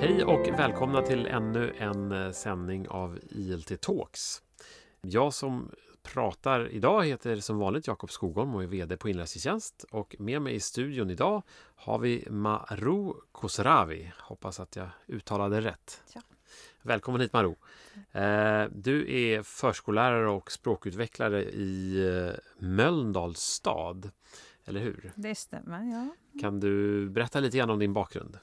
Hej och välkomna till ännu en eh, sändning av ILT Talks. Jag som pratar idag heter som vanligt Jakob Skogholm och är VD på Inläsningstjänst och med mig i studion idag har vi Maru Kosravi. Hoppas att jag uttalade rätt. Ja. Välkommen hit Maru. Eh, Du är förskollärare och språkutvecklare i eh, Mölndals stad, eller hur? Det stämmer, ja. Kan du berätta lite grann om din bakgrund?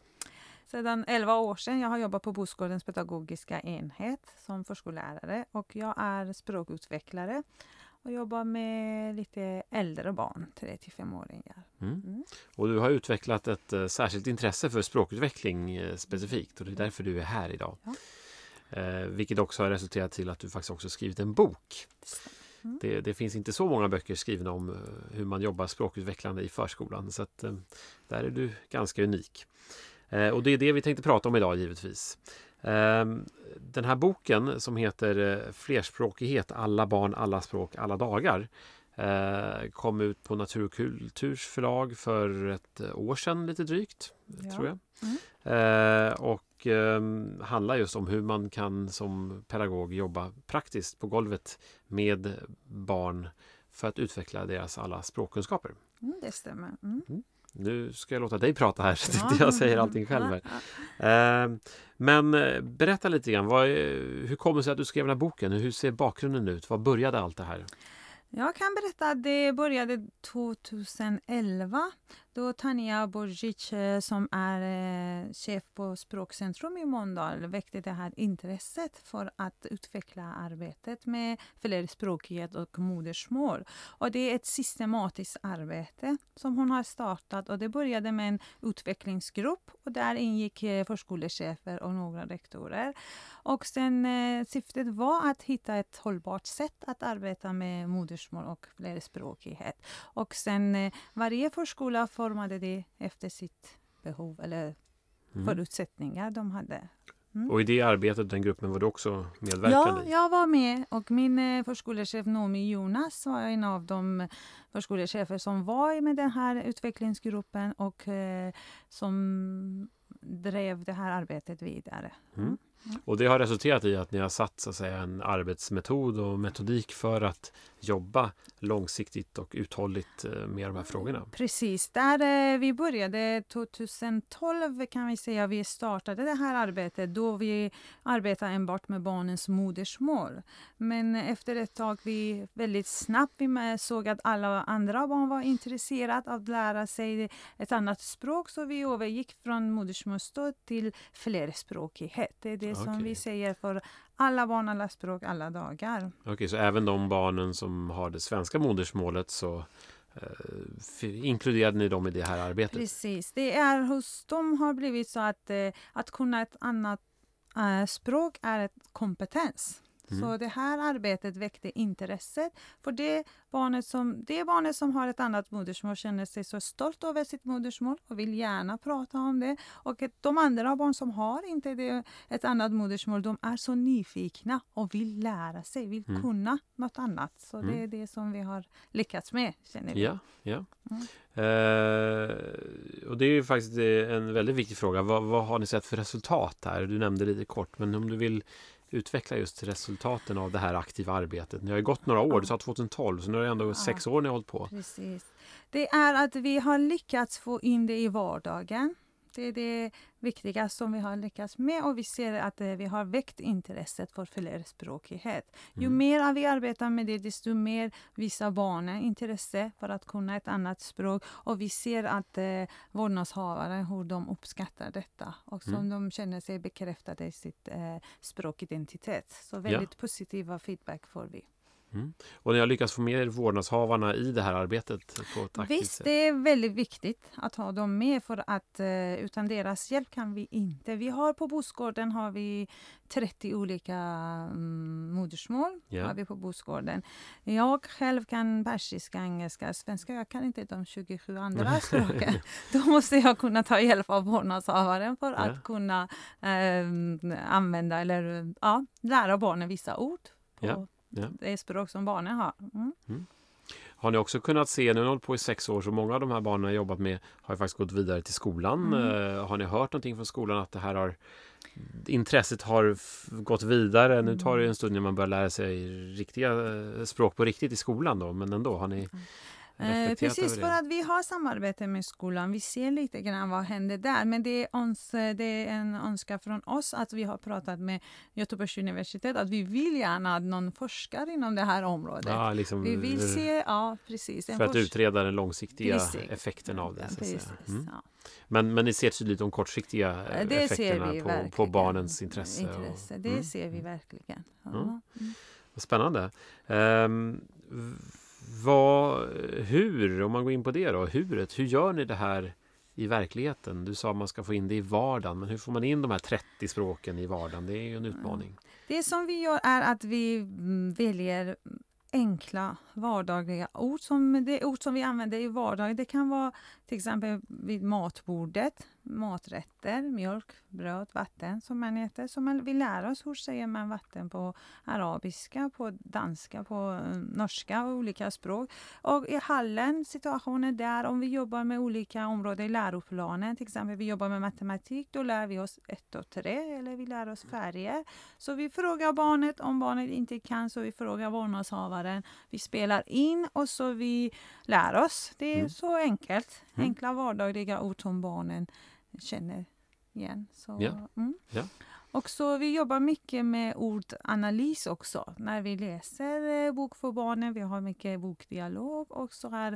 Sedan 11 år sedan jag har jobbat på Bosgårdens pedagogiska enhet som förskollärare och jag är språkutvecklare och jobbar med lite äldre barn, 3 till 5-åringar. Mm. Mm. Och du har utvecklat ett eh, särskilt intresse för språkutveckling eh, specifikt och det är därför du är här idag. Ja. Eh, vilket också har resulterat till att du faktiskt också skrivit en bok. Mm. Det, det finns inte så många böcker skrivna om hur man jobbar språkutvecklande i förskolan så att där är du ganska unik. Eh, och det är det vi tänkte prata om idag givetvis. Eh, Den här boken som heter eh, Flerspråkighet, alla barn, alla språk, alla dagar eh, kom ut på Natur och kulturs förlag för ett år sedan lite drygt, Ja. tror jag. Mm. Och eh, handlar just om hur man kan som pedagog jobba praktiskt på golvet med barn för att utveckla deras alla språkkunskaper. Mm, det stämmer. Mm. Nu ska jag låta dig prata här så att Ja. jag säger allting själv. Här. Ja, Eh, Men eh, berätta lite grann, vad, hur kommer det sig att du skrev den här boken? Hur ser bakgrunden ut? Var började allt det här? Jag kan berätta att det började 2011 då Tanja Borgic eh, som är eh, chef på Språkcentrum i Mölndal väckte det här intresset för att utveckla arbetet med flerspråkighet och modersmål. Och det är ett systematiskt arbete som hon har startat och det började med en utvecklingsgrupp och där ingick eh, förskolechefer och några rektorer. Och sen syftet var att hitta ett hållbart sätt att arbeta med modersmål och flerspråkighet. Och sen eh, varje förskola formade det efter sitt behov eller Mm. förutsättningar de hade. Och i det arbetet, den gruppen, var du också medverkande Ja, i? jag var med och min eh, förskolechef Nomi Jonas var en av de förskolechefer som var med den här utvecklingsgruppen och eh, som drev det här arbetet vidare. Mm. Och det har resulterat i att ni har satt så att säga, en arbetsmetod och metodik för att jobba långsiktigt och uthålligt eh, med de här frågorna. Precis, där eh, vi började 2012 kan vi säga vi startade det här arbetet då vi arbetade enbart med barnens modersmål. Men efter ett tag vi väldigt snabbt vi såg att alla andra barn var intresserade av att lära sig ett annat språk så vi övergick från modersmålsstöd till flerspråkighet. Det är det som vi säger för alla barn, alla språk, alla dagar. Okej, så även de barnen som har det svenska modersmålet så eh, inkluderade ni dem i det här arbetet? Precis, det är hos dem har blivit så att eh, att kunna ett annat eh, språk är ett kompetens. Mm. Så det här arbetet väckte intresset för det barnet, som, det barnet som har ett annat modersmål känner sig så stolt över sitt modersmål och vill gärna prata om det. Och de andra barn som har inte det, ett annat modersmål, de är så nyfikna och vill lära sig, vill Mm. kunna något annat. Så Mm. det är det som vi har lyckats med, känner vi. Ja, ja. Eh, och det är ju faktiskt eh, en väldigt viktig fråga. Vad, vad har ni sett för resultat här? Du nämnde lite kort, men om du vill utveckla just resultaten av det här aktiva arbetet. Ni har ju gått några år, du sa 2012, så nu är det ändå Ja. sex år ni har hållit på. Precis. Det är att vi har lyckats få in det i vardagen. Det är det viktiga som vi har lyckats med och vi ser att eh, vi har väckt intresset för flerspråkighet. Ju Mm. mer vi arbetar med det, desto mer visar barnen intresse för att kunna ett annat språk och vi ser att eh, vårdnadshavare, hur de uppskattar detta och som Mm. de känner sig bekräftade i sitt eh, språkidentitet. Så väldigt positiva feedback får vi. Mm. Och ni har lyckats få med er vårdnadshavarna i det här arbetet på ett aktivt Visst, sätt? det är väldigt viktigt att ha dem med för att eh, utan deras hjälp kan vi inte. Vi har på Bosgården har vi 30 olika mm, modersmål. Ja. Har vi på Bosgården. Jag själv kan persiska, engelska, svenska. Jag kan inte de 27 andra språken. Då måste jag kunna ta hjälp av vårdnadshavaren för Ja. att kunna eh, använda eller ja, lära barnen vissa ord på Ja, ja. det språk som barnen har. Mm. Har ni också kunnat se, nu har ni hållit på i sex år, så många av de här barnen har jobbat med har ju faktiskt gått vidare till skolan. Mm. Eh, har ni hört någonting från skolan att det här har intresset har gått vidare? Nu tar det en stund när man börjar lära sig riktiga eh, språk på riktigt i skolan då, men ändå har ni Mm. Eh, precis, för att vi har samarbete med skolan. Vi ser lite grann vad händer där. Men det är, ons, det är en önskan från oss att vi har pratat med Göteborgs universitet att vi vill gärna att någon forskar inom det här området. Ja, liksom, Vi vill se, ja precis. för att utreda den långsiktiga Precis. effekten av det. Precis, Mm. ja. Men, men ni ser tydligt de kortsiktiga eh, Det effekterna på, på barnens intresse. och- intresse. Det mm. ser vi verkligen. Ja. Mm. Spännande. V- vad, hur, om man går in på det då, huret, hur gör ni det här i verkligheten? Du sa att man ska få in det i vardagen, men hur får man in de här 30 språken i vardagen? Det är ju en utmaning. Det som vi gör är att vi mm, väljer enkla vardagliga ord. Som, det ord som vi använder i vardagen. Det kan vara till exempel vid matbordet, maträtter, mjölk, bröd, vatten som man äter. Så man vill lära oss hur säger man vatten på arabiska, på danska, på eh, norska och olika språk. Och i hallen, situationen där, om vi jobbar med olika områden i läroplanen, till exempel vi jobbar med matematik, då lär vi oss ett och tre, eller vi lär oss färger. Så vi frågar barnet, om barnet inte kan så vi frågar vårdnadshavaren. Vi spelar in och så vi lär oss. Det är Mm. så enkelt. Mm. Enkla vardagliga ord som barnen känner igen. Så, Ja. Mm. Ja. Och så vi jobbar mycket med ordanalys också när vi läser eh, bok för barnen. Vi har mycket bokdialog och så är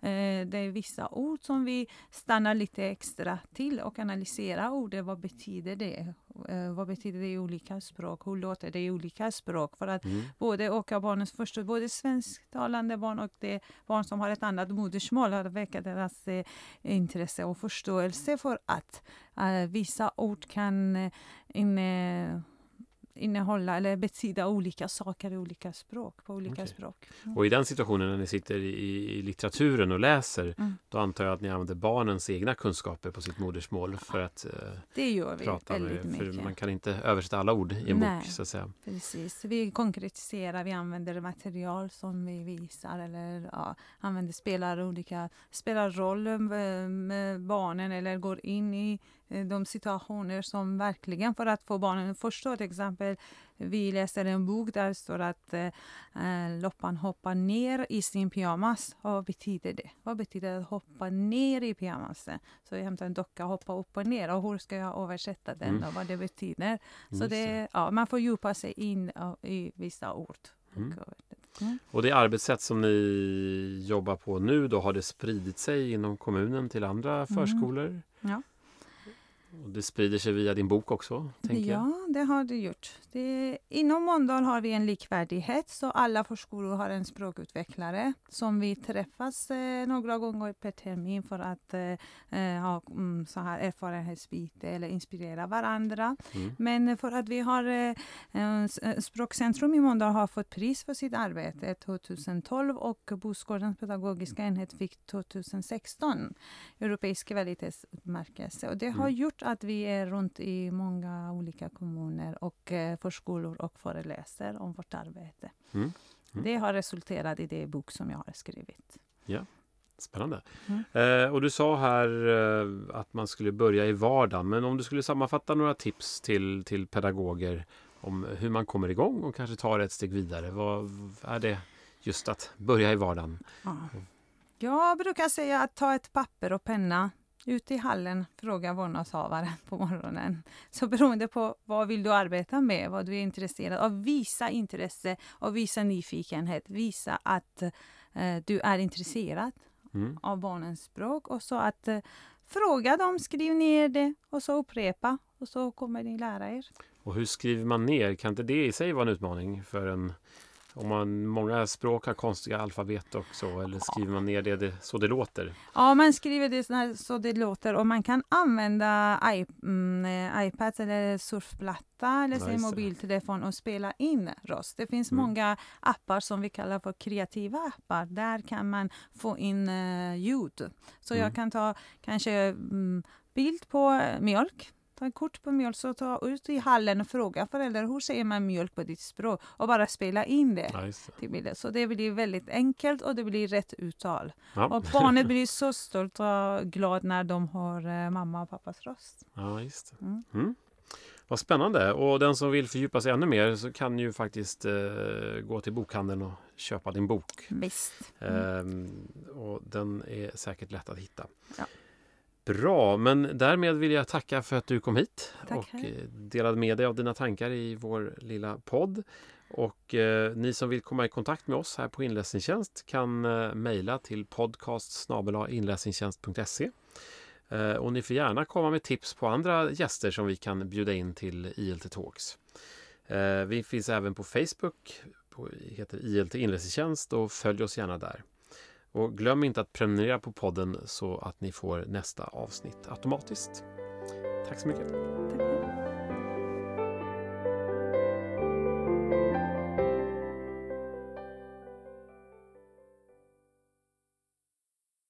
eh, det är vissa ord som vi stannar lite extra till och analyserar ordet. Vad betyder det? Eh, vad betyder det i olika språk? Hur låter det i olika språk? För att Mm. både öka barnens förståelse, både svensktalande barn och det barn som har ett annat modersmål, att väcka deras eh, intresse och förståelse för att eh, vissa ord kan eh, inne, innehålla eller betyda olika saker i olika språk, på olika Okej. språk. Och i den situationen när ni sitter i, i litteraturen och läser, Mm. då antar jag att ni använder barnens egna kunskaper på sitt modersmål för att eh, Det gör vi prata väldigt med, för mycket. man kan inte översätta alla ord i en Nej. bok så att säga. Precis. Vi konkretiserar, vi använder material som vi visar eller ja, använder spelar olika, spelar roll eh, med barnen eller går in i de situationer som verkligen för att få barnen att förstå. Till exempel, vi läser en bok där det står att eh, eh, Loppan hoppar ner i sin pyjamas. Vad betyder det? Vad betyder det att hoppa ner i pyjamasen? Så jag hämtar en docka och hoppar upp och ner. Och hur ska jag översätta den Mm. då? Vad det betyder? Så Just det, ja, man får djupa sig in i vissa ord. Mm. Och, mm. Och det arbetssätt som ni jobbar på nu då, har det spridit sig inom kommunen till andra förskolor? Mm. Ja. Och det sprider sig via din bok också, tänker jag. Ja, det har det gjort. Det, inom Mölndal har vi en likvärdighet, så alla förskolor har en språkutvecklare som vi träffas eh, några gånger per termin för att eh, eh, ha mm, så här erfarenhetsbyte eller inspirera varandra. Mm. Men för att vi har eh, eh, Språkcentrum i Mölndal har fått pris för sitt arbete 2012 och Bosgårdens pedagogiska enhet fick 2016 europeisk kvalitetsutmärkelse. Och det har Mm. gjort att vi är runt i många olika kommuner och eh, förskolor och föreläser om vårt arbete. Mm. Mm. Det har resulterat i det bok som jag har skrivit. Spännande. Mm. Eh, och du sa här eh, att man skulle börja i vardagen. Men om du skulle sammanfatta några tips till, till pedagoger om hur man kommer igång och kanske tar ett steg vidare. Vad är det just att börja i vardagen? Ja. Jag brukar säga att ta ett papper och penna ut i hallen, fråga vårdnadshavaren på morgonen. Så beroende på vad vill du arbeta med, vad du är intresserad av, visa intresse och visa nyfikenhet. Visa att eh, du är intresserad Mm. av barnens språk och så att eh, fråga dem, skriv ner det och så upprepa och så kommer ni lära er. Och hur skriver man ner? Kan inte det i sig vara en utmaning för en om man, många språk har konstiga alfabet också eller skriver man ner det, det så det låter? Ja, man skriver det så, det låter och man kan använda i, mm, eh, iPad eller surfplatta eller sin mobiltelefon och spela in röst. Det finns Mm. många appar som vi kallar för kreativa appar. Där kan man få in uh, ljud. Så Mm. jag kan ta kanske mm, bild på eh, mjölk ta en kort på mjölk, så ta ut i hallen och fråga föräldrar hur säger man mjölk på ditt språk och bara spela in det. Det. till bilden. Så det blir väldigt enkelt och det blir rätt uttal. Ja. Och barnet blir så stolt och glad när de har eh, mamma och pappas röst. Ja, just. Mm. Mm. Vad spännande! Och den som vill fördjupa sig ännu mer så kan ju faktiskt eh, gå till bokhandeln och köpa din bok. Visst. Mm. Ehm, och den är säkert lätt att hitta. Ja. Bra, men därmed vill jag tacka för att du kom hit Tack och själv. eh, delade med dig av dina tankar i vår lilla podd. Och eh, ni som vill komma i kontakt med oss här på Inläsningstjänst kan eh, mejla till podcast inläsningstjänst.se. Eh, och ni får gärna komma med tips på andra gäster som vi kan bjuda in till ILT Talks. Eh, vi finns även på Facebook, på, heter ILT Inläsningstjänst och följ oss gärna där. Och glöm inte att prenumerera på podden så att ni får nästa avsnitt automatiskt. Tack så mycket! Tack.